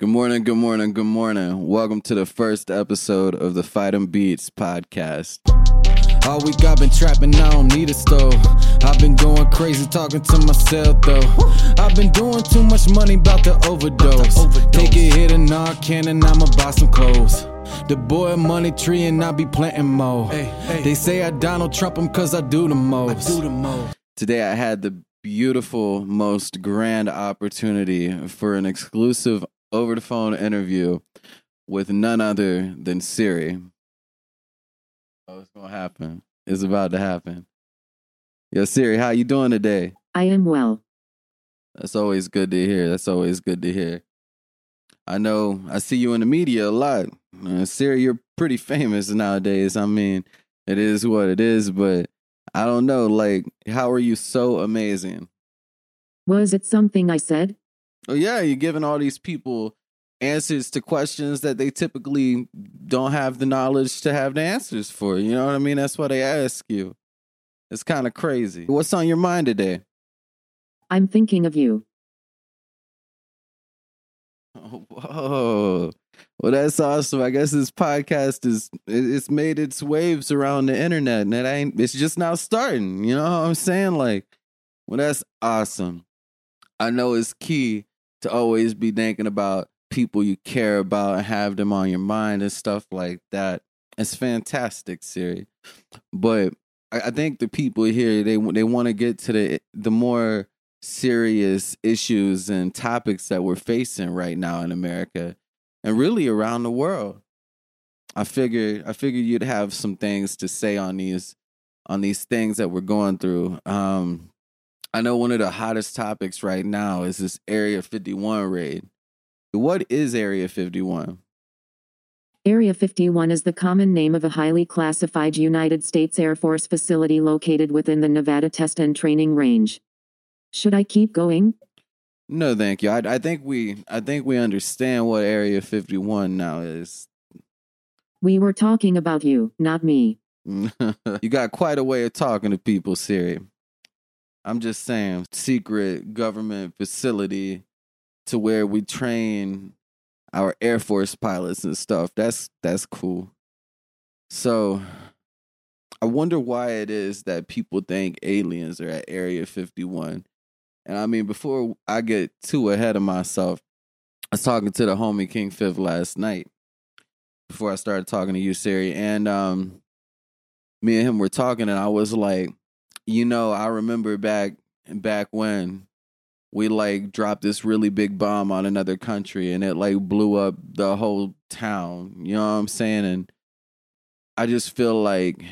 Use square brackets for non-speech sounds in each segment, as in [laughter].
Good morning, good morning, good morning. Welcome to the first episode of the Fight and Beats podcast. All week I've been trapping, I don't need a stove. I've been going crazy talking to myself though. I've been doing too much money, about to overdose. Take a hit of Narcan and I'ma buy some clothes. The boy money tree and I be planting more. They say I Donald Trump 'em cause I do the most. Today I had the beautiful, most grand opportunity for an exclusive over the phone interview with none other than Siri. Oh, it's gonna happen. It's about to happen. Yo, Siri, how you doing today? I am well. That's always good to hear. That's always good to hear. I know I see you in the media a lot. Uh, Siri, you're pretty famous nowadays. I mean, it is what it is, but I don't know. Like, how are you so amazing? Was it something I said? Oh yeah, you're giving all these people answers to questions that they typically don't have the knowledge to have the answers for. You know what I mean? That's why they ask you. It's kind of crazy. What's on your mind today? I'm thinking of you. Oh, whoa. Well, that's awesome. I guess this podcast is it's made its waves around the internet, and it ain't. It's just now starting. You know what I'm saying? Like, well, that's awesome. I know it's key to always be thinking about people you care about and have them on your mind and stuff like that. It's fantastic, Siri. But I, think the people here they they want to get to the the more serious issues and topics that we're facing right now in America and really around the world. I figure I figured you'd have some things to say on these on these things that we're going through. Um I know one of the hottest topics right now is this Area 51 raid. What is Area 51? Area 51 is the common name of a highly classified United States Air Force facility located within the Nevada Test and Training Range. Should I keep going? No, thank you. I, I think we I think we understand what Area 51 now is. We were talking about you, not me. [laughs] you got quite a way of talking to people, Siri. I'm just saying, secret government facility to where we train our Air Force pilots and stuff. That's that's cool. So I wonder why it is that people think aliens are at Area 51. And I mean, before I get too ahead of myself, I was talking to the homie King Fifth last night before I started talking to you, Siri. And um me and him were talking and I was like, you know, I remember back back when we like dropped this really big bomb on another country and it like blew up the whole town. You know what I'm saying? And I just feel like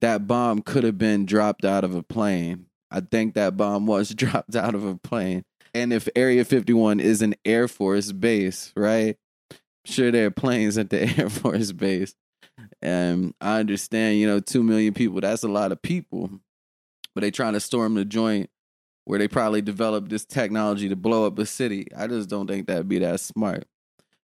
that bomb could have been dropped out of a plane. I think that bomb was [laughs] dropped out of a plane. And if Area 51 is an Air Force base, right? Sure, there are planes at the [laughs] Air Force base. And I understand, you know, 2 million people, that's a lot of people. But they trying to storm the joint where they probably developed this technology to blow up a city. I just don't think that'd be that smart.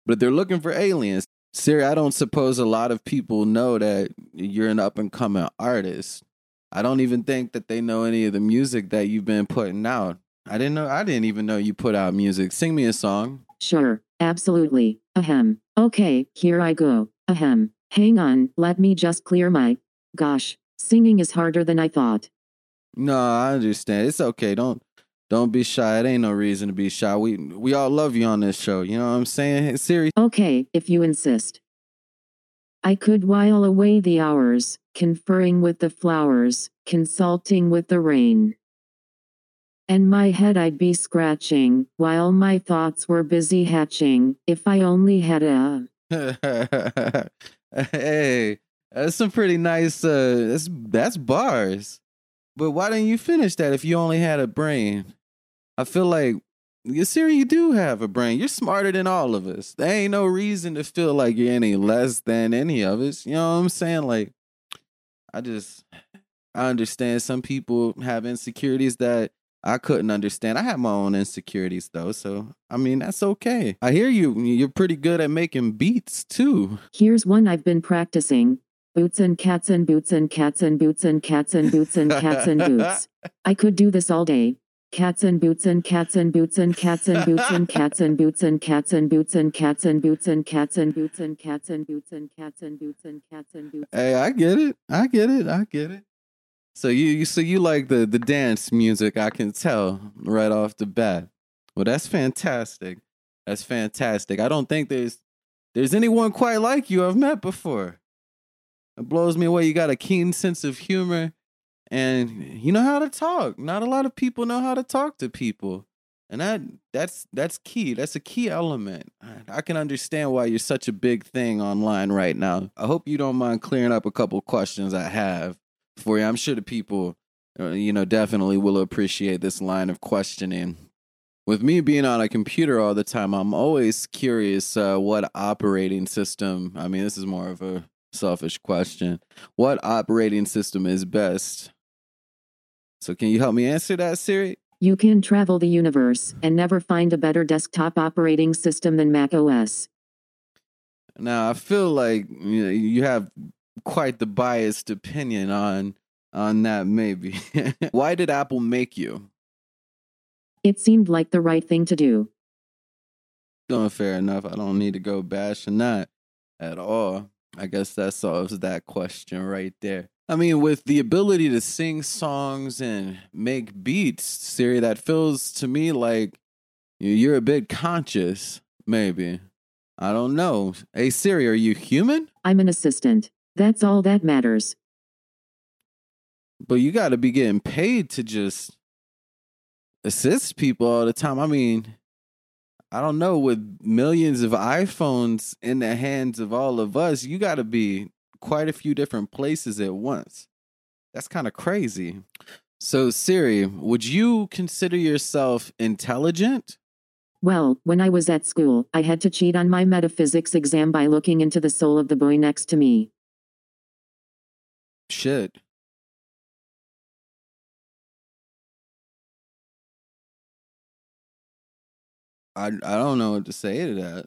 But they're looking for aliens. Siri, I don't suppose a lot of people know that you're an up and coming artist. I don't even think that they know any of the music that you've been putting out. I didn't know I didn't even know you put out music. Sing me a song. Sure, absolutely. Ahem. Okay, here I go. Ahem. Hang on, let me just clear my. Gosh, singing is harder than I thought. No, I understand. It's okay. Don't don't be shy. It ain't no reason to be shy. We we all love you on this show. You know what I'm saying? Siri, Okay, if you insist. I could while away the hours, conferring with the flowers, consulting with the rain. And my head I'd be scratching, while my thoughts were busy hatching, if I only had a. [laughs] hey, that's some pretty nice. Uh, that's that's bars. But why didn't you finish that if you only had a brain? I feel like you Siri, you do have a brain. You're smarter than all of us. There ain't no reason to feel like you're any less than any of us. You know what I'm saying? Like, I just I understand some people have insecurities that I couldn't understand. I have my own insecurities though, so I mean that's okay. I hear you. You're pretty good at making beats too. Here's one I've been practicing. Boots and cats and boots and cats and boots and cats and boots and cats and boots. I could do this all day. Cats and boots and cats and boots and cats and boots and cats and boots and cats and boots and cats and boots and cats and boots and cats and boots and cats and boots and cats and boots. Hey, I get it. I get it. I get it. So you, so you like the the dance music, I can tell right off the bat. Well, that's fantastic. That's fantastic. I don't think there's there's anyone quite like you I've met before. It blows me away. You got a keen sense of humor and you know how to talk. Not a lot of people know how to talk to people. And that that's that's key. That's a key element. I can understand why you're such a big thing online right now. I hope you don't mind clearing up a couple questions I have for you. I'm sure the people, uh, you know, definitely will appreciate this line of questioning. With me being on a computer all the time, I'm always curious uh, what operating system. I mean, this is more of a selfish question. What operating system is best? So, can you help me answer that, Siri? You can travel the universe and never find a better desktop operating system than Mac OS. Now, I feel like you, know, you have quite the biased opinion on on that maybe. [laughs] Why did Apple make you? It seemed like the right thing to do. Oh, fair enough. I don't need to go bashing that at all. I guess that solves that question right there. I mean, with the ability to sing songs and make beats, Siri, that feels to me like you're a bit conscious, maybe. I don't know. Hey, Siri, are you human? I'm an assistant. That's all that matters. But you got to be getting paid to just assist people all the time. I mean, I don't know, with millions of iPhones in the hands of all of us, you got to be quite a few different places at once. That's kind of crazy. So, Siri, would you consider yourself intelligent? Well, when I was at school, I had to cheat on my metaphysics exam by looking into the soul of the boy next to me. Shit. I I don't know what to say to that.